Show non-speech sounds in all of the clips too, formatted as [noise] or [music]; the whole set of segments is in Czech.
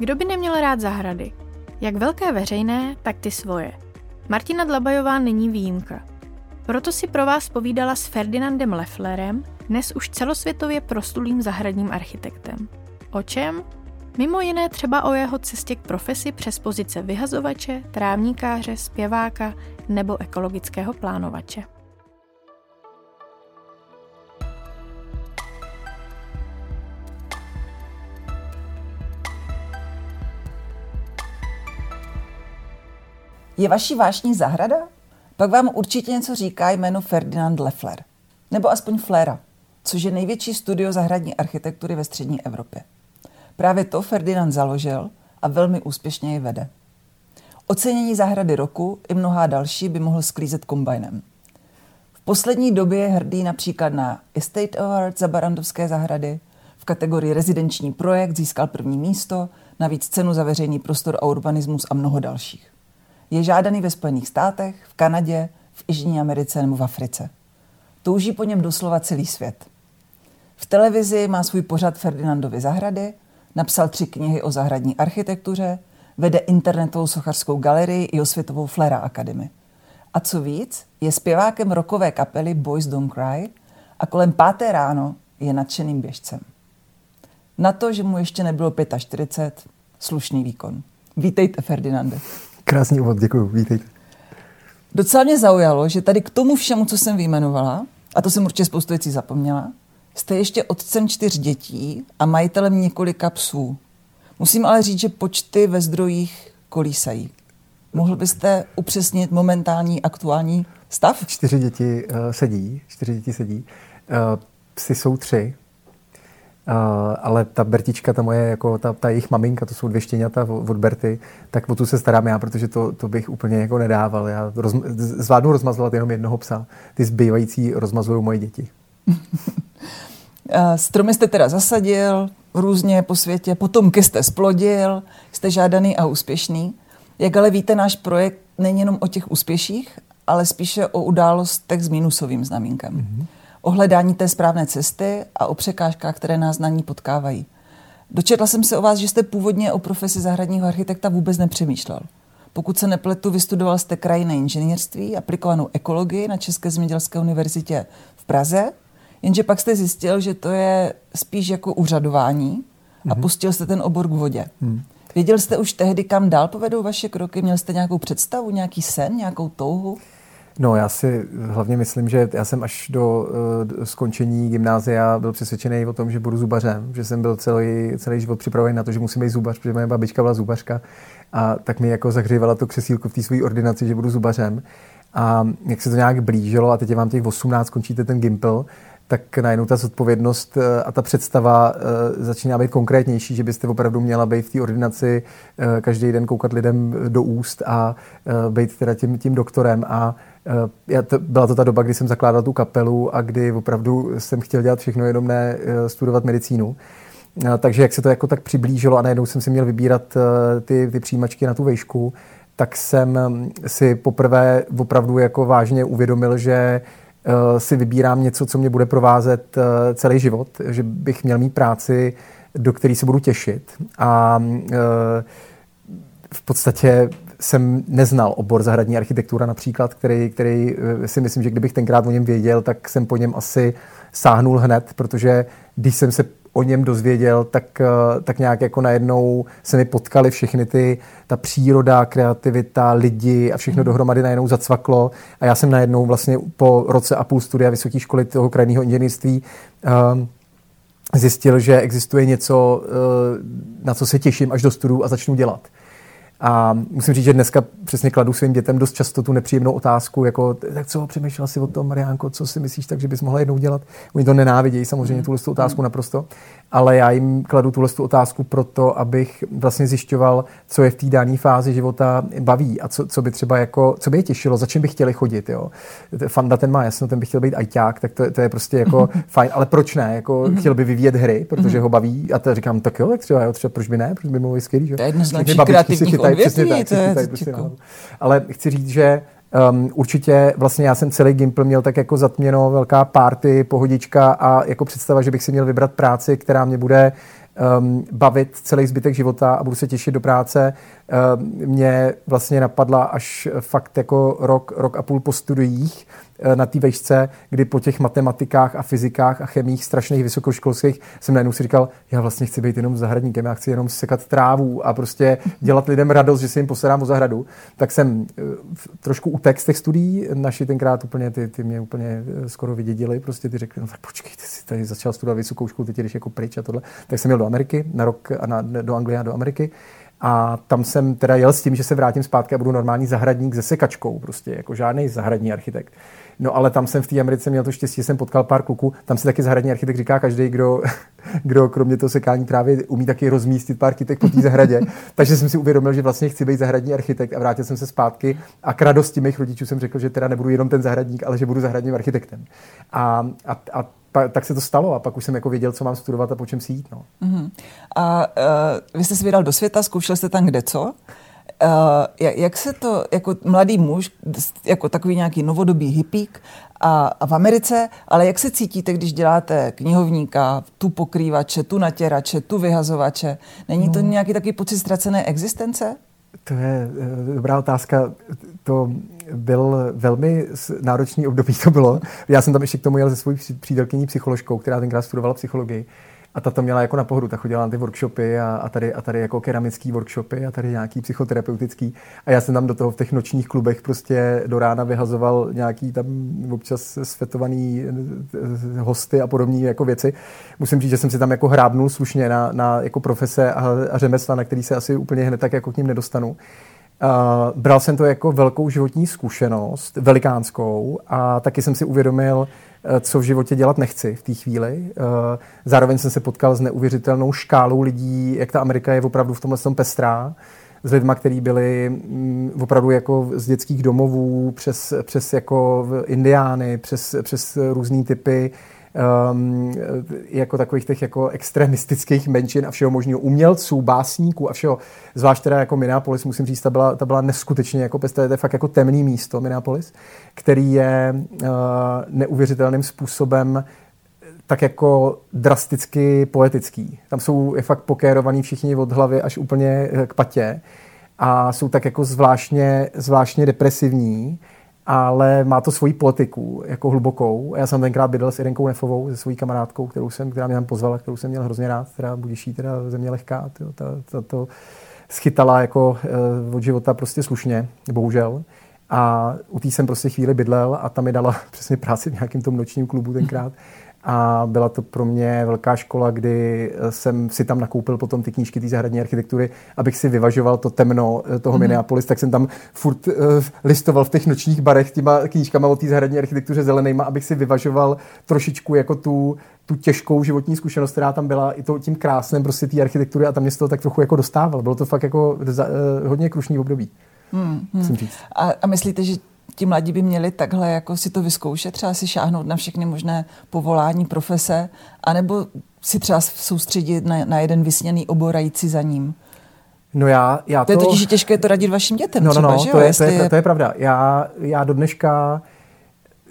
Kdo by neměl rád zahrady? Jak velké veřejné, tak ty svoje. Martina Dlabajová není výjimka. Proto si pro vás povídala s Ferdinandem Lefflerem, dnes už celosvětově prostulým zahradním architektem. O čem? Mimo jiné třeba o jeho cestě k profesi přes pozice vyhazovače, trávníkáře, zpěváka nebo ekologického plánovače. Je vaší vášní zahrada? Pak vám určitě něco říká jméno Ferdinand Leffler. Nebo aspoň Flera, což je největší studio zahradní architektury ve střední Evropě. Právě to Ferdinand založil a velmi úspěšně ji vede. Ocenění zahrady roku i mnohá další by mohl sklízet kombajnem. V poslední době je hrdý například na Estate Award za Barandovské zahrady, v kategorii rezidenční projekt získal první místo, navíc cenu za veřejný prostor a urbanismus a mnoho dalších. Je žádaný ve Spojených státech, v Kanadě, v Jižní Americe nebo v Africe. Touží po něm doslova celý svět. V televizi má svůj pořad Ferdinandovy zahrady, napsal tři knihy o zahradní architektuře, vede internetovou sochařskou galerii i osvětovou Flera Academy. A co víc, je zpěvákem rokové kapely Boys Don't Cry a kolem páté ráno je nadšeným běžcem. Na to, že mu ještě nebylo 45, slušný výkon. Vítejte, Ferdinande. Krásný úvod, děkuji, vítejte. Docela mě zaujalo, že tady k tomu všemu, co jsem vyjmenovala, a to jsem určitě spoustu věcí zapomněla, jste ještě otcem čtyř dětí a majitelem několika psů. Musím ale říct, že počty ve zdrojích kolísají. Mohl byste upřesnit momentální aktuální stav? Čtyři děti uh, sedí, čtyři děti sedí. Uh, psy jsou tři, ale ta Bertička, ta moje, jako ta, ta jejich maminka, to jsou dvě štěňata od Berty, tak o tu se starám já, protože to, to bych úplně jako nedával. Já roz, zvládnu rozmazovat jenom jednoho psa. Ty zbývající rozmazují moje děti. [laughs] Stromy jste teda zasadil různě po světě, potomky jste splodil, jste žádaný a úspěšný. Jak ale víte, náš projekt není jenom o těch úspěších, ale spíše o událostech s minusovým znamínkem. Mm-hmm o hledání té správné cesty a o překážkách, které nás na ní potkávají. Dočetla jsem se o vás, že jste původně o profesi zahradního architekta vůbec nepřemýšlel. Pokud se nepletu, vystudoval jste krajinné inženýrství, aplikovanou ekologii na České zemědělské univerzitě v Praze, jenže pak jste zjistil, že to je spíš jako úřadování a mm-hmm. pustil jste ten obor k vodě. Mm. Věděl jste už tehdy, kam dál povedou vaše kroky? Měl jste nějakou představu, nějaký sen, nějakou touhu? No, já si hlavně myslím, že já jsem až do uh, skončení gymnázia byl přesvědčený o tom, že budu zubařem, že jsem byl celý, celý život připravený na to, že musím být zubař, protože moje babička byla zubařka a tak mi jako zahřívala to křesílko v té své ordinaci, že budu zubařem. A jak se to nějak blížilo a teď je vám těch 18, končíte ten gimpl, tak najednou ta zodpovědnost eh, a ta představa eh, začíná být konkrétnější, že byste opravdu měla být v té ordinaci každý den koukat lidem do úst a být teda tím, tím doktorem a já to, byla to ta doba, kdy jsem zakládal tu kapelu a kdy opravdu jsem chtěl dělat všechno, jenom ne eh, studovat medicínu. Eh, takže jak se to jako tak přiblížilo a najednou jsem si měl vybírat ty, ty přijímačky na tu vejšku, tak jsem mm, si poprvé opravdu jako vážně uvědomil, že si vybírám něco, co mě bude provázet celý život, že bych měl mít práci, do které se budu těšit. A v podstatě jsem neznal obor zahradní architektura například, který, který eh, si myslím, že kdybych tenkrát o něm věděl, tak jsem po něm asi sáhnul hned, protože když jsem se o něm dozvěděl, tak, eh, tak nějak jako najednou se mi potkali všechny ty, ta příroda, kreativita, lidi a všechno mm. dohromady najednou zacvaklo a já jsem najednou vlastně po roce a půl studia vysoké školy toho krajního inženýrství uh, zjistil, že existuje něco, na co se těším, až do studu a začnu dělat. A musím říct, že dneska přesně kladu svým dětem dost často tu nepříjemnou otázku, jako tak co přemýšlela si o tom, Mariánko, co si myslíš, takže bys mohla jednou dělat? Oni to nenávidějí samozřejmě mm. tuhle otázku mm. naprosto, ale já jim kladu tuhle otázku proto, abych vlastně zjišťoval, co je v té dané fázi života baví a co, co, by třeba jako, co by je těšilo, za čím by chtěli chodit. Jo. Fanda ten má jasno, ten by chtěl být ajťák, tak to, to je prostě jako [laughs] fajn, ale proč ne? Jako, mm. chtěl by vyvíjet hry, protože mm. ho baví a to říkám, tak jo, tak třeba, jo, třeba proč by ne, proč by mohl skvělý. To je jedno z kreativních odvětví, to je, Ale chci říct, že Um, určitě vlastně já jsem celý Gimpl měl tak jako zatměno, velká party, pohodička a jako představa, že bych si měl vybrat práci, která mě bude um, bavit celý zbytek života a budu se těšit do práce. Um, mě vlastně napadla až fakt jako rok, rok a půl po studiích, na té vejšce, kdy po těch matematikách a fyzikách a chemích strašných vysokoškolských jsem najednou si říkal, já vlastně chci být jenom zahradníkem, já chci jenom sekat trávu a prostě dělat lidem radost, že si jim posadám o zahradu. Tak jsem eh, trošku utek z těch studií, naši tenkrát úplně, ty, ty mě úplně eh, skoro vydědili, prostě ty řekli, no tak počkej, ty jsi tady začal studovat vysokou školu, ty jdeš jako pryč a tohle. Tak jsem jel do Ameriky, na rok a na, do Anglie a do Ameriky. A tam jsem teda jel s tím, že se vrátím zpátky a budu normální zahradník se sekačkou, prostě jako žádný zahradní architekt. No ale tam jsem v té Americe měl to štěstí, jsem potkal pár kluků. Tam si taky zahradní architekt říká každý, kdo, [laughs] kdo kromě toho sekání trávy umí taky rozmístit pár kytek po té zahradě. [laughs] Takže jsem si uvědomil, že vlastně chci být zahradní architekt a vrátil jsem se zpátky. A k radosti mých rodičů jsem řekl, že teda nebudu jenom ten zahradník, ale že budu zahradním architektem. A, a, a tak se to stalo a pak už jsem jako věděl, co mám studovat a po čem si jít. No. Uh-huh. A uh, vy jste se vydal do světa, zkoušel jste tam kde co? Uh, jak se to, jako mladý muž, jako takový nějaký novodobý hippík a, a v Americe, ale jak se cítíte, když děláte knihovníka, tu pokrývače, tu natěrače, tu vyhazovače? Není to no. nějaký takový pocit ztracené existence? To je uh, dobrá otázka. To byl velmi náročný období to bylo. Já jsem tam ještě k tomu jel se svojí přítelkyní psycholožkou, která tenkrát studovala psychologii. A ta to měla jako na pohodu, ta chodila na ty workshopy a, a, tady, a tady jako keramický workshopy a tady nějaký psychoterapeutický. A já jsem tam do toho v těch nočních klubech prostě do rána vyhazoval nějaký tam občas svetovaný eh, hosty a podobné jako věci. Musím říct, že jsem si tam jako hrábnul slušně na, na jako profese a, a řemesla, na který se asi úplně hned tak jako k ním nedostanu. Uh, bral jsem to jako velkou životní zkušenost, velikánskou a taky jsem si uvědomil, co v životě dělat nechci v té chvíli. Eh, zároveň jsem se potkal s neuvěřitelnou škálou lidí, jak ta Amerika je opravdu v tomhle tom pestrá s lidmi, kteří byli mm, opravdu jako z dětských domovů, přes, přes jako indiány, přes, přes různé typy um, jako takových těch jako extremistických menšin a všeho možného umělců, básníků a všeho. Zvlášť teda jako Minneapolis, musím říct, ta byla, ta byla neskutečně jako pestré, to je fakt jako temný místo Minneapolis, který je uh, neuvěřitelným způsobem tak jako drasticky poetický. Tam jsou je fakt pokérovaní všichni od hlavy až úplně k patě a jsou tak jako zvláštně, zvláštně depresivní ale má to svoji poetiku, jako hlubokou. Já jsem tenkrát bydlel s Irenkou Nefovou, se svojí kamarádkou, kterou jsem, která mě tam pozvala, kterou jsem měl hrozně rád, která budiší teda země lehká, tyjo, ta, ta, to schytala jako uh, od života prostě slušně, bohužel. A u té jsem prostě chvíli bydlel a tam mi dala [laughs] přesně práci v nějakém tom nočním klubu tenkrát a byla to pro mě velká škola, kdy eh, jsem si tam nakoupil potom ty knížky té zahradní architektury, abych si vyvažoval to temno eh, toho mm. Minneapolis, tak jsem tam furt uh, listoval v těch nočních barech těma knížkama o té zahradní architektuře zelenýma, abych si vyvažoval trošičku jako tu, tu těžkou životní zkušenost, která tam byla, i to tím krásným prostě té architektury a tam mě z toho tak trochu jako dostával. Bylo to fakt jako za, uh, hodně krušný období. Hmm, hmm. A, a myslíte, že ti mladí by měli takhle jako si to vyzkoušet, třeba si šáhnout na všechny možné povolání, profese, anebo si třeba soustředit na, na jeden vysněný obor a jít si za ním? No já, já to... To je totiž těžké to radit vašim dětem no, třeba, no, no, že to, je, to, je, to je pravda. Já, já do dneška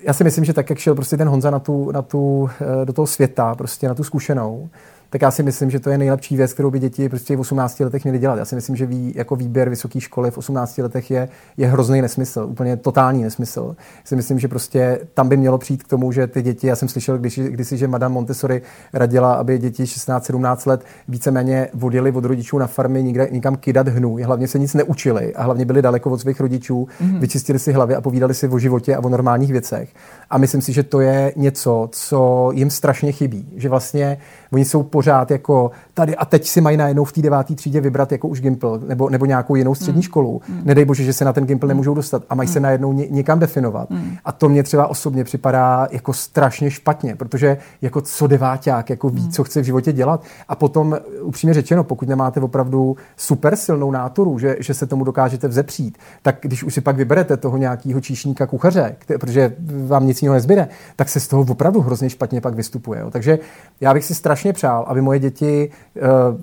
já si myslím, že tak, jak šel prostě ten Honza na tu, na tu, eh, do toho světa, prostě na tu zkušenou, tak já si myslím, že to je nejlepší věc, kterou by děti prostě v 18 letech měly dělat. Já si myslím, že ví, jako výběr vysoké školy v 18 letech je, je hrozný nesmysl, úplně totální nesmysl. Já si myslím, že prostě tam by mělo přijít k tomu, že ty děti, já jsem slyšel když, kdysi, že Madame Montessori radila, aby děti 16-17 let víceméně vodili od rodičů na farmy nikde, nikam kydat hnůj, hlavně se nic neučili a hlavně byli daleko od svých rodičů, mm-hmm. vyčistili si hlavy a povídali si o životě a o normálních věcech. A myslím si, že to je něco, co jim strašně chybí, že vlastně oni jsou pořád jako tady a teď si mají najednou v té deváté třídě vybrat jako už Gimpl nebo, nebo nějakou jinou střední mm. školu. Mm. Nedej bože, že se na ten Gimpl mm. nemůžou dostat a mají mm. se najednou ně, někam definovat. Mm. A to mě třeba osobně připadá jako strašně špatně, protože jako co deváťák jako ví, mm. co chce v životě dělat a potom upřímně řečeno, pokud nemáte opravdu super silnou náturu, že, že se tomu dokážete vzepřít, tak když už si pak vyberete toho nějakého číšníka kuchaře, který, protože vám nic jiného nezbyde, tak se z toho opravdu hrozně špatně pak vystupuje. Jo. Takže já bych si strašně přál, aby moje děti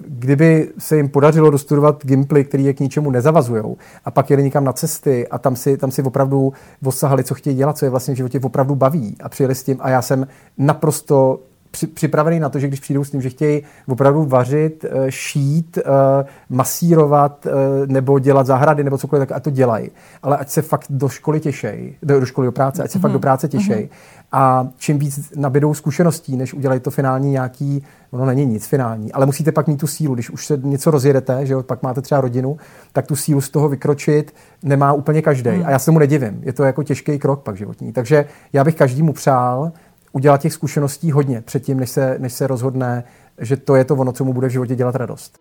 kdyby se jim podařilo dostudovat gimply, které je k ničemu nezavazují, a pak jeli někam na cesty a tam si, tam si opravdu osahali, co chtějí dělat, co je vlastně v životě opravdu baví a přijeli s tím a já jsem naprosto připravený na to, že když přijdou s tím, že chtějí opravdu vařit, eh, šít, eh, masírovat nebo dělat zahrady nebo cokoliv, tak a to dělají. Ale ať se fakt do školy těšej, do, do školy do práce, ať se mm-hmm. fakt do mhm. práce těšej. Mm-hmm. A čím víc nabídou zkušeností, než udělají to finální nějaký, ono není nic finální, ale musíte pak mít tu sílu, když už se něco rozjedete, že jo, pak máte třeba rodinu, tak tu sílu z toho vykročit nemá úplně každý. Mm. A já se mu nedivím. Je to jako těžký krok pak životní. Takže já bych každému přál, udělat těch zkušeností hodně předtím, než se, než se rozhodne, že to je to ono, co mu bude v životě dělat radost.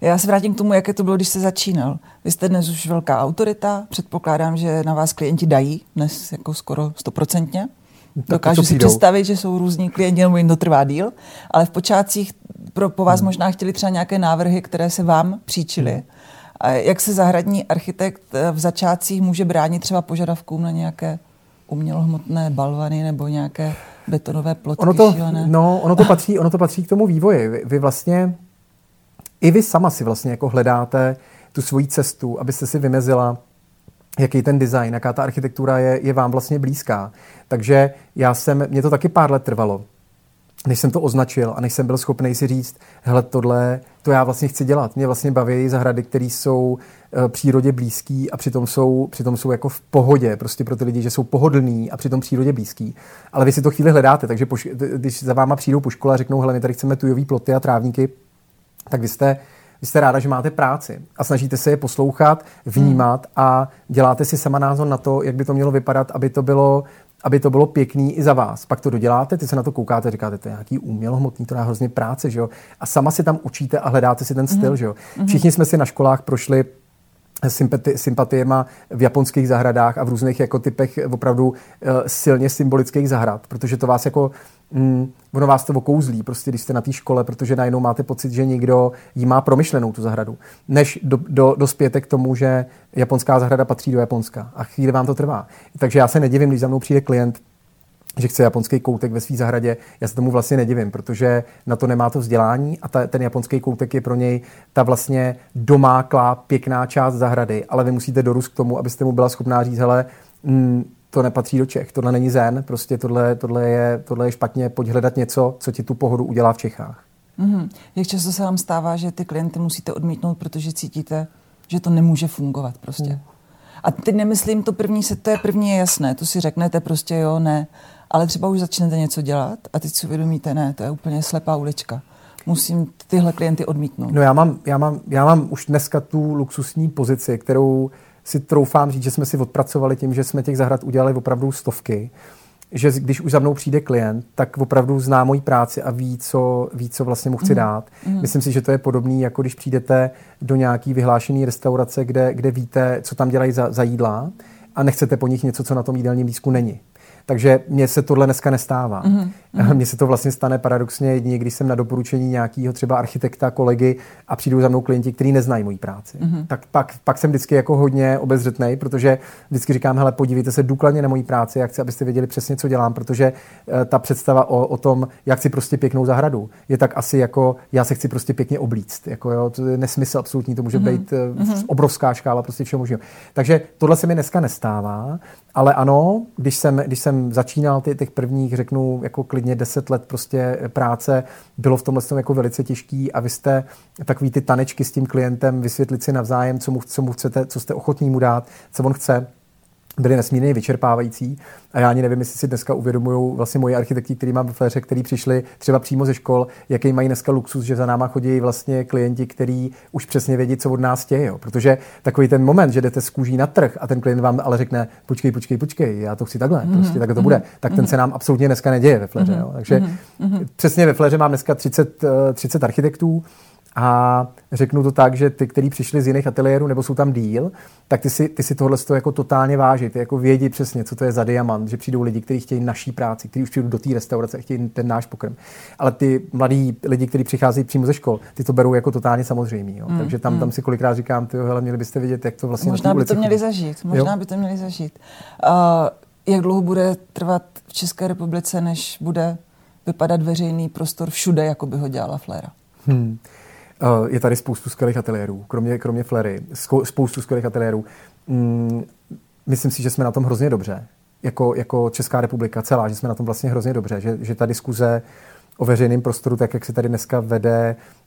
Já se vrátím k tomu, jaké to bylo, když jste začínal. Vy jste dnes už velká autorita, předpokládám, že na vás klienti dají, dnes jako skoro stoprocentně. Dokážu si představit, že jsou různí klienti, nebo jim to trvá díl, ale v počátcích pro, po vás hmm. možná chtěli třeba nějaké návrhy, které se vám příčily. Hmm. A jak se zahradní architekt eh, v začátcích může bránit třeba požadavkům na nějaké umělohmotné balvany nebo nějaké betonové plotky ono to, šílené? No, ono to, patří, ono to patří k tomu vývoji. Vy, vy vlastně, i vy sama si vlastně jako hledáte tu svoji cestu, abyste si vymezila, jaký ten design, jaká ta architektura je, je vám vlastně blízká. Takže já jsem, mě to taky pár let trvalo, než jsem to označil a než jsem byl schopný si říct, hele, tohle, to já vlastně chci dělat. Mě vlastně baví zahrady, které jsou e, přírodě blízký a přitom jsou, přitom jsou jako v pohodě, prostě pro ty lidi, že jsou pohodlní a přitom přírodě blízký. Ale vy si to chvíli hledáte, takže poš- když za váma přijdou po škole a řeknou, hele, my tady chceme tujový ploty a trávníky, tak vy jste vy jste ráda, že máte práci a snažíte se je poslouchat, vnímat a děláte si sama názor na to, jak by to mělo vypadat, aby to bylo aby to bylo pěkný i za vás. Pak to doděláte, ty se na to koukáte, říkáte, to je nějaký umělohmotný, to je hrozně práce, že jo? A sama si tam učíte a hledáte si ten styl, mm-hmm. že jo? Mhm. Všichni jsme si na školách prošli sympati, sympatiema v japonských zahradách a v různých jako typech opravdu uh, silně symbolických zahrad, protože to vás jako mm, ono vás to okouzlí, prostě když jste na té škole, protože najednou máte pocit, že někdo jí má promyšlenou tu zahradu, než do, do, dospějete k tomu, že japonská zahrada patří do Japonska a chvíli vám to trvá. Takže já se nedivím, když za mnou přijde klient, že chce japonský koutek ve své zahradě. Já se tomu vlastně nedivím, protože na to nemá to vzdělání a ta, ten japonský koutek je pro něj ta vlastně domáklá, pěkná část zahrady, ale vy musíte dorůst k tomu, abyste mu byla schopná říct, hele, mm, to nepatří do Čech, tohle není zen, prostě tohle, tohle, je, tohle je špatně, pojď hledat něco, co ti tu pohodu udělá v Čechách. Mm-hmm. Jak často se vám stává, že ty klienty musíte odmítnout, protože cítíte, že to nemůže fungovat prostě? Mm. A teď nemyslím to první se, to je první je jasné, to si řeknete prostě jo, ne, ale třeba už začnete něco dělat a teď si uvědomíte, ne, to je úplně slepá ulička. Musím tyhle klienty odmítnout. No já mám, já mám, já mám už dneska tu luxusní pozici, kterou si troufám říct, že jsme si odpracovali tím, že jsme těch zahrad udělali opravdu stovky, že když už za mnou přijde klient, tak opravdu zná moji práci a ví, co, ví, co vlastně mu chci mm. dát. Mm. Myslím si, že to je podobné, jako když přijdete do nějaký vyhlášené restaurace, kde, kde víte, co tam dělají za, za jídla a nechcete po nich něco, co na tom jídelním lístku není. Takže mně se tohle dneska nestává. Mm-hmm. Mně se to vlastně stane paradoxně jedině, když jsem na doporučení nějakého třeba architekta, kolegy a přijdou za mnou klienti, kteří neznají moji práci. Mm-hmm. Tak pak, pak jsem vždycky jako hodně obezřetný, protože vždycky říkám, hele, podívejte se důkladně na moji práci, já chci, abyste věděli přesně, co dělám, protože uh, ta představa o, o tom, jak si prostě pěknou zahradu, je tak asi jako, já se chci prostě pěkně oblíct. Jako, jo, to je nesmysl absolutní, to může mm-hmm. být uh, obrovská škála prostě všeho možného. Takže tohle se mi dneska nestává. Ale ano, když jsem, když jsem začínal ty, těch prvních, řeknu, jako klidně deset let prostě práce, bylo v tomhle jako velice těžký a vy jste takový ty tanečky s tím klientem, vysvětlit si navzájem, co mu, co mu chcete, co jste ochotní mu dát, co on chce, byly nesmírně vyčerpávající. A já ani nevím, jestli si dneska uvědomují vlastně moji architekti, který mám v Fléře, který přišli třeba přímo ze škol, jaký mají dneska luxus, že za náma chodí vlastně klienti, kteří už přesně vědí, co od nás chtějí. Jo. Protože takový ten moment, že jdete z kůží na trh a ten klient vám ale řekne, počkej, počkej, počkej, já to chci takhle, mm-hmm. prostě tak to bude, tak mm-hmm. ten se nám absolutně dneska neděje ve Fléře. Mm-hmm. Jo. Takže mm-hmm. přesně ve Fléře mám dneska 30, 30 eh, architektů, a řeknu to tak, že ty, kteří přišli z jiných ateliérů nebo jsou tam díl, tak ty si, ty si tohle jako totálně váží. Ty jako vědí přesně, co to je za diamant, že přijdou lidi, kteří chtějí naší práci, kteří už přijdou do té restaurace a chtějí ten náš pokrm. Ale ty mladí lidi, kteří přicházejí přímo ze škol, ty to berou jako totálně samozřejmý. Jo. Mm, Takže tam, mm. tam si kolikrát říkám, ty hele, měli byste vidět, jak to vlastně Možná by to měli zažít. Možná jo? by to měli zažít. Uh, jak dlouho bude trvat v České republice, než bude vypadat veřejný prostor všude, jako by ho dělala Flera? Hmm. Je tady spoustu skvělých ateliérů, kromě, kromě Flery, spoustu skvělých ateliérů. Mm, myslím si, že jsme na tom hrozně dobře, jako, jako Česká republika celá, že jsme na tom vlastně hrozně dobře, že, že ta diskuze o veřejném prostoru, tak jak se tady dneska vede, eh,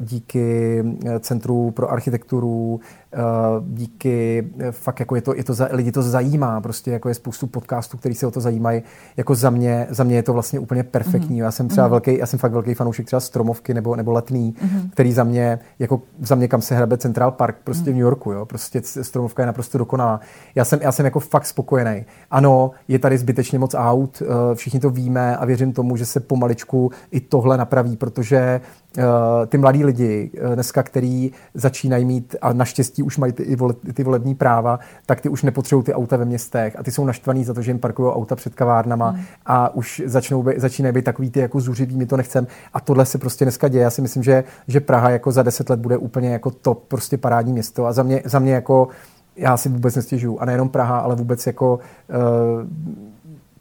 díky eh, Centru pro architekturu, Eh, díky, eh, fakt jako je to, je to za, lidi to zajímá, prostě jako je spoustu podcastů, který se o to zajímají, jako za mě, za mě je to vlastně úplně perfektní. Mm-hmm. Já jsem třeba mm-hmm. velký, já jsem fakt velký fanoušek třeba Stromovky nebo, nebo Letný, mm-hmm. který za mě, jako za mě kam se hrabe Central Park, prostě mm-hmm. v New Yorku, jo, prostě Stromovka je naprosto dokonalá. Já jsem, já jsem jako fakt spokojený. Ano, je tady zbytečně moc aut, eh, všichni to víme a věřím tomu, že se pomaličku i tohle napraví, protože ty mladí lidi dneska, který začínají mít a naštěstí už mají ty, ty volební práva, tak ty už nepotřebují ty auta ve městech a ty jsou naštvaný za to, že jim parkují auta před kavárnama hmm. a už začnou být, začínají být takový ty jako zuřivý, my to nechcem. A tohle se prostě dneska děje. Já si myslím, že, že Praha jako za deset let bude úplně jako top, prostě parádní město a za mě, za mě jako já si vůbec nestěžuju. A nejenom Praha, ale vůbec jako uh,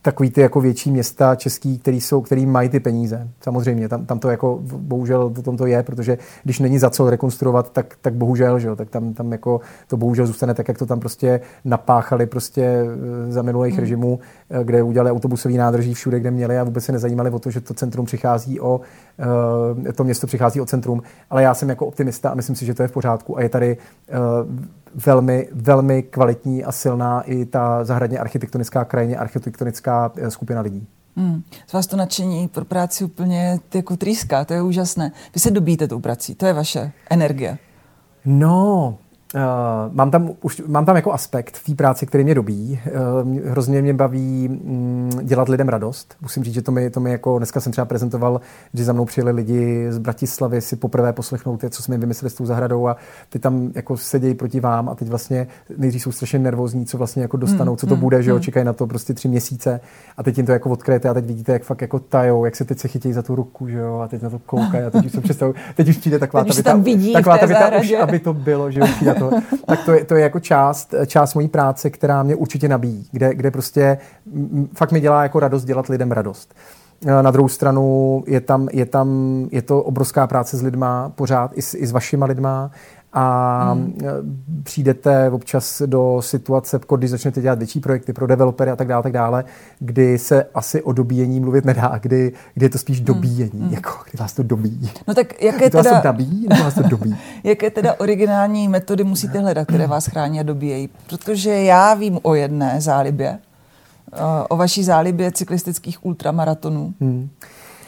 takový ty jako větší města český, který, jsou, který mají ty peníze. Samozřejmě, tam, tam to jako bohužel v tom to je, protože když není za co rekonstruovat, tak, tak bohužel, že jo, tak tam, tam jako to bohužel zůstane tak, jak to tam prostě napáchali prostě eh, za minulých hmm. režimů, eh, kde udělali autobusový nádrží všude, kde měli a vůbec se nezajímali o to, že to centrum přichází o, eh, to město přichází o centrum. Ale já jsem jako optimista a myslím si, že to je v pořádku a je tady velmi, velmi kvalitní a silná i ta zahradně architektonická krajině, architektonická eh, skupina lidí. Hmm. Z vás to nadšení pro práci úplně jako trýská, to je úžasné. Vy se dobíte tou prací, to je vaše energie. No, Uh, mám, tam, už, mám tam jako aspekt v té práci, který mě dobí. Uh, hrozně mě baví um, dělat lidem radost. Musím říct, že to mi, to mi jako dneska jsem třeba prezentoval, že za mnou přijeli lidi z Bratislavy si poprvé poslechnout, co jsme vymysleli s tou zahradou a ty tam jako sedějí proti vám a teď vlastně nejdřív jsou strašně nervózní, co vlastně jako dostanou, mm, co to mm, bude, mm. že jo, hmm. čekají na to prostě tři měsíce a teď jim to jako odkryjete a teď vidíte, jak fakt jako tajou, jak se teď se chytějí za tu ruku, že jo, a teď na to koukají a teď už se [laughs] představují, teď už přijde taková teď ta vita, taková ta vita už, aby to bylo, že jo, to, tak to je, to je jako část, část mojí práce, která mě určitě nabíjí, kde, kde prostě m, fakt mi dělá jako radost dělat lidem radost. Na druhou stranu je tam, je tam, je to obrovská práce s lidma pořád, i s, i s vašima lidma a hmm. přijdete občas do situace, když začnete dělat větší projekty pro developery a tak dále, tak dále, kdy se asi o dobíjení mluvit nedá, kdy, kdy je to spíš hmm. dobíjení, hmm. jako kdy vás to dobíjí. No tak jaké to teda... vás to nabíjí, nebo vás to dobíjí? [laughs] jaké teda originální metody musíte hledat, které vás chrání a dobíjejí? Protože já vím o jedné zálibě, eh, o vaší zálibě cyklistických ultramaratonů. Hmm.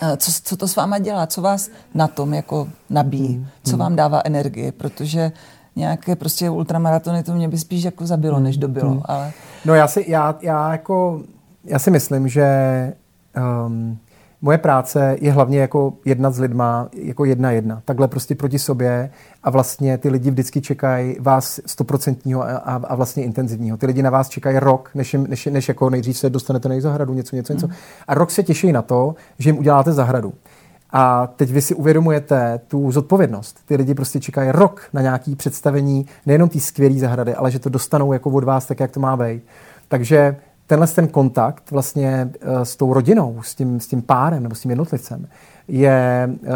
Eh, co, co to s váma dělá? Co vás na tom jako nabíjí? Hmm. Co hmm. vám dává energie? Protože nějaké prostě ultramaratony to mě by spíš jako zabilo, než dobilo. Hmm. Ale... No já si, já, já jako, já si myslím, že um, moje práce je hlavně jako jednat s lidma, jako jedna jedna. Takhle prostě proti sobě a vlastně ty lidi vždycky čekají vás stoprocentního a, a, a vlastně intenzivního. Ty lidi na vás čekají rok, než, jim, než, než jako nejdřív se dostanete na jejich zahradu, něco, něco, něco. A rok se těší na to, že jim uděláte zahradu. A teď vy si uvědomujete tu zodpovědnost. Ty lidi prostě čekají rok na nějaké představení nejenom té skvělé zahrady, ale že to dostanou jako od vás tak, jak to má být. Takže tenhle ten kontakt vlastně uh, s tou rodinou, s tím, s tím párem nebo s tím jednotlivcem je uh,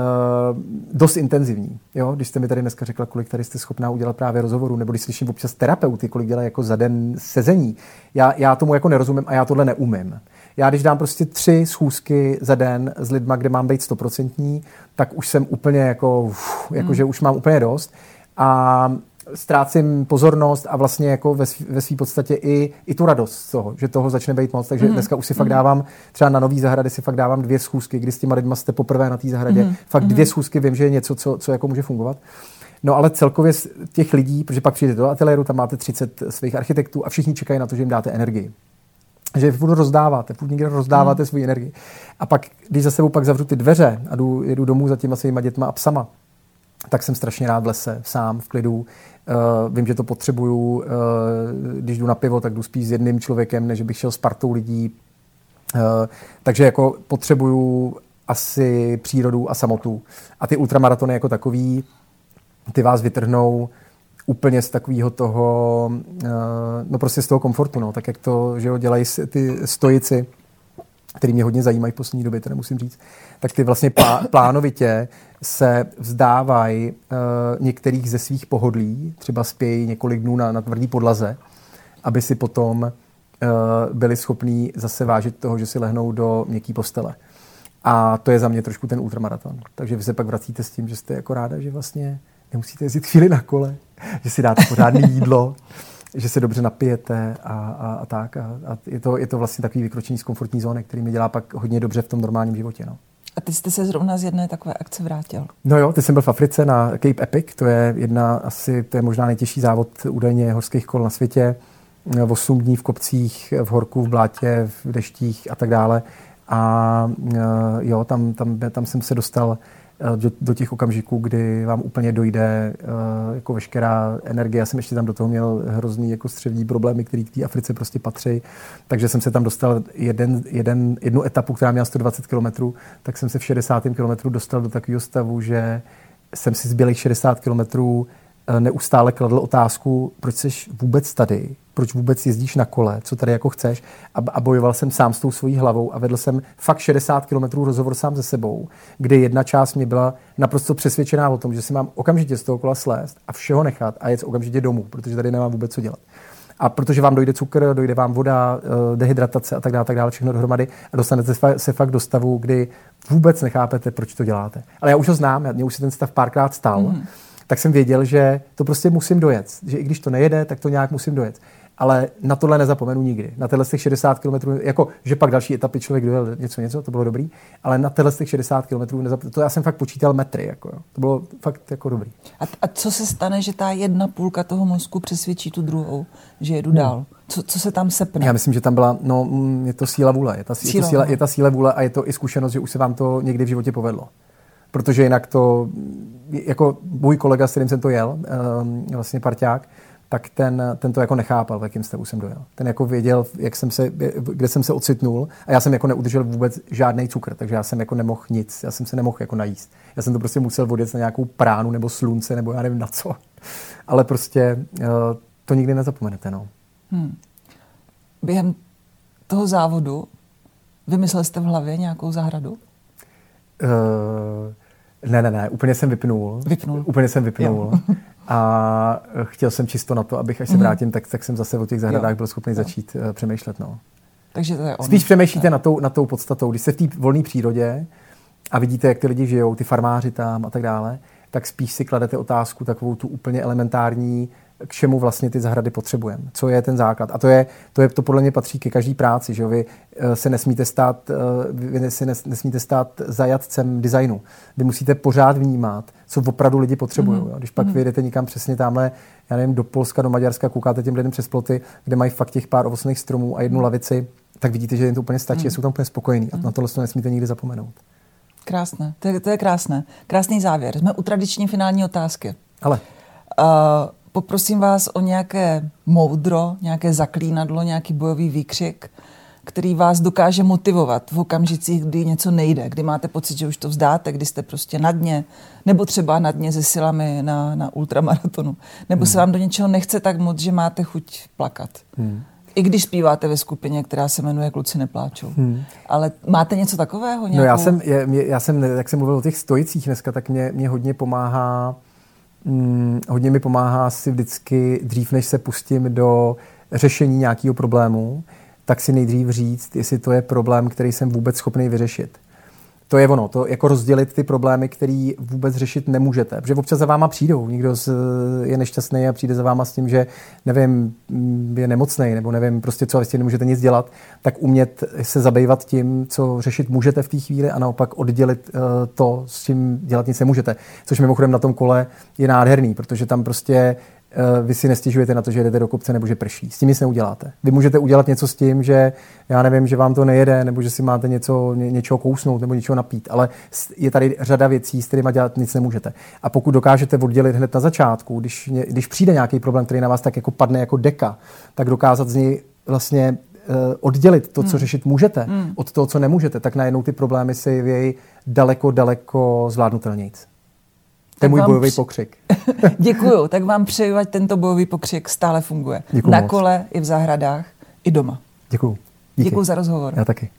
dost intenzivní. Jo? Když jste mi tady dneska řekla, kolik tady jste schopná udělat právě rozhovoru, nebo když slyším občas terapeuty, kolik dělají jako za den sezení, já, já tomu jako nerozumím a já tohle neumím. Já když dám prostě tři schůzky za den s lidma, kde mám být stoprocentní, tak už jsem úplně jako, uf, jako hmm. že už mám úplně dost. A ztrácím pozornost a vlastně jako ve, svý, ve svý podstatě i, i tu radost z toho, že toho začne být moc. Takže mm. dneska už si fakt mhm. dávám, třeba na nový zahrady si fakt dávám dvě schůzky, kdy s těma lidma jste poprvé na té zahradě. Mm. Fakt dvě schůzky vím, že je něco, co, co jako může fungovat. No ale celkově z těch lidí, protože pak přijde do ateliéru, tam máte 30 svých architektů a všichni čekají na to, že jim dáte energii. Že furt rozdáváte, furt někde rozdáváte mm. svoji energii. A pak, když za sebou pak zavřu ty dveře a jdu, jedu domů za těma svýma dětma a psama, tak jsem strašně rád v lese, sám, v klidu. Uh, vím, že to potřebuju, uh, když jdu na pivo, tak jdu spíš s jedným člověkem, než bych šel s partou lidí. Uh, takže jako potřebuju asi přírodu a samotu. A ty ultramaratony jako takový, ty vás vytrhnou úplně z takového toho, no prostě z toho komfortu, no, tak jak to, že jo, dělají ty stojici, který mě hodně zajímají v poslední době, teda musím říct, tak ty vlastně plá, [coughs] plánovitě se vzdávají uh, některých ze svých pohodlí, třeba spějí několik dnů na, na tvrdý podlaze, aby si potom uh, byli schopní zase vážit toho, že si lehnou do měkké postele. A to je za mě trošku ten ultramaraton. Takže vy se pak vracíte s tím, že jste jako ráda, že vlastně nemusíte jezdit chvíli na kole, že si dáte pořádné [laughs] jídlo, že se dobře napijete a, a, a tak. A, a je, to, je to vlastně takový vykročení z komfortní zóny, který mi dělá pak hodně dobře v tom normálním životě. No. A teď jste se zrovna z jedné takové akce vrátil. No jo, teď jsem byl v Africe na Cape Epic, to je jedna asi, to je možná nejtěžší závod údajně horských kol na světě. 8 dní v kopcích, v horku, v blátě, v deštích a tak dále. A eh, jo, tam, tam, tam jsem se dostal do, do těch okamžiků, kdy vám úplně dojde uh, jako veškerá energie. Já jsem ještě tam do toho měl hrozný jako střevní problémy, které k té Africe prostě patří. Takže jsem se tam dostal jeden, jeden, jednu etapu, která měla 120 km, tak jsem se v 60. km dostal do takového stavu, že jsem si zbylých 60 km Eh, neustále kladl otázku, proč jsi vůbec tady, proč vůbec jezdíš na kole, co tady jako chceš a, bojoval jsem sám s tou svojí hlavou a vedl jsem fakt 60 km rozhovor sám se sebou, kde jedna část mě byla naprosto přesvědčená o tom, že si mám okamžitě z toho kola slést a všeho nechat a jet okamžitě domů, protože tady nemám vůbec co dělat. A protože vám dojde cukr, dojde vám voda, eh, dehydratace a tak dále, tak dále, všechno dohromady a dostanete se fakt do stavu, kdy vůbec nechápete, proč to děláte. Ale já už ho znám, mě už se ten stav párkrát stal. Mm tak jsem věděl, že to prostě musím dojet. Že i když to nejede, tak to nějak musím dojet. Ale na tohle nezapomenu nikdy. Na těchto 60 km, jako že pak další etapy člověk dojel něco, něco, to bylo dobrý, ale na těchto 60 km, to já jsem fakt počítal metry, jako, jo. to bylo fakt jako dobrý. A, a co se stane, že ta jedna půlka toho mozku přesvědčí tu druhou, že jedu hmm. dál? Co, co se tam sepne? Já myslím, že tam byla, no, mm, je to síla vůle, je, ta, síla, je, to síla, je ta síla vůle a je to i zkušenost, že už se vám to někdy v životě povedlo protože jinak to, jako můj kolega, s kterým jsem to jel, ehm, vlastně parťák, tak ten, ten to jako nechápal, v jakém stavu jsem dojel. Ten jako věděl, jak jsem se, kde jsem se ocitnul a já jsem jako neudržel vůbec žádný cukr, takže já jsem jako nemohl nic, já jsem se nemohl jako najíst. Já jsem to prostě musel vodit na nějakou pránu nebo slunce nebo já nevím na co. [laughs] Ale prostě uh, to nikdy nezapomenete. No. Hmm. Během toho závodu vymyslel jste v hlavě nějakou zahradu? Uh, ne, ne, ne, úplně jsem vypnul. Vypnul. Úplně jsem vypnul. a chtěl jsem čisto na to, abych až se mhm. vrátím, tak, tak jsem zase o těch zahradách jo. byl schopný jo. začít uh, přemýšlet. No. Takže to je on. Spíš přemýšlíte na tou, na tou podstatou. Když jste v té volné přírodě a vidíte, jak ty lidi žijou, ty farmáři tam a tak dále, tak spíš si kladete otázku takovou tu úplně elementární, k čemu vlastně ty zahrady potřebujeme, co je ten základ. A to je, to, je, to podle mě patří ke každé práci, že vy eh, se nesmíte stát, eh, vy si nesmíte stát zajatcem designu. Vy musíte pořád vnímat, co opravdu lidi potřebují. Mm-hmm. Když pak mm-hmm. vyjedete někam přesně tamhle, já nevím, do Polska, do Maďarska, koukáte těm lidem přes ploty, kde mají fakt těch pár ovocných stromů a jednu mm-hmm. lavici, tak vidíte, že jim to úplně stačí, mm-hmm. jsou tam úplně spokojení. A na tohle to nesmíte nikdy zapomenout. Krásné, to je, to je krásné. Krásný závěr. Jsme u tradiční finální otázky. Ale. Uh, poprosím vás o nějaké moudro, nějaké zaklínadlo, nějaký bojový výkřik, který vás dokáže motivovat v okamžicích, kdy něco nejde, kdy máte pocit, že už to vzdáte, kdy jste prostě na dně, nebo třeba na dně se silami na, na ultramaratonu, nebo hmm. se vám do něčeho nechce tak moc, že máte chuť plakat. Hmm. I když zpíváte ve skupině, která se jmenuje Kluci nepláčou. Hmm. Ale máte něco takového? Nějakou... No já jsem, já jsem, jak jsem mluvil o těch stojicích dneska, tak mě, mě hodně pomáhá mm, hodně mi pomáhá si vždycky dřív, než se pustím do řešení nějakého problému, tak si nejdřív říct, jestli to je problém, který jsem vůbec schopný vyřešit to je ono, to jako rozdělit ty problémy, které vůbec řešit nemůžete. Protože občas za váma přijdou, někdo je nešťastný a přijde za váma s tím, že nevím, je nemocný, nebo nevím prostě co, vy nemůžete nic dělat, tak umět se zabývat tím, co řešit můžete v té chvíli a naopak oddělit uh, to, s čím dělat nic nemůžete. Což mimochodem na tom kole je nádherný, protože tam prostě Eh, vy si nestěžujete na to, že jdete do kopce nebo že prší. S tím nic neuděláte. Vy můžete udělat něco s tím, že já nevím, že vám to nejede, nebo že si máte něco, ně, něčeho kousnout nebo něčeho napít, ale je tady řada věcí, s kterými dělat nic nemůžete. A pokud dokážete oddělit hned na začátku, když, když přijde nějaký problém, který na vás tak jako padne jako deka, tak dokázat z něj vlastně uh, oddělit to, co hmm. řešit můžete, hmm. od toho, co nemůžete, tak najednou ty problémy si vějí daleko, daleko zvládnutelnější. To je můj bojový při... pokřik. [laughs] Děkuju, tak vám přeju, ať tento bojový pokřik stále funguje. Děkuju Na moc. kole, i v zahradách, i doma. Děkuju. Díky. Děkuju za rozhovor. Já taky.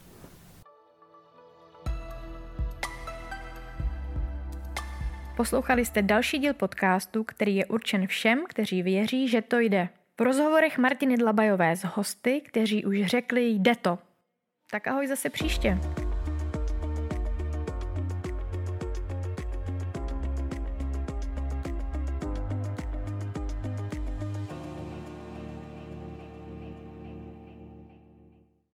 Poslouchali jste další díl podcastu, který je určen všem, kteří věří, že to jde. V rozhovorech Martiny Dlabajové s hosty, kteří už řekli jde to. Tak ahoj zase příště.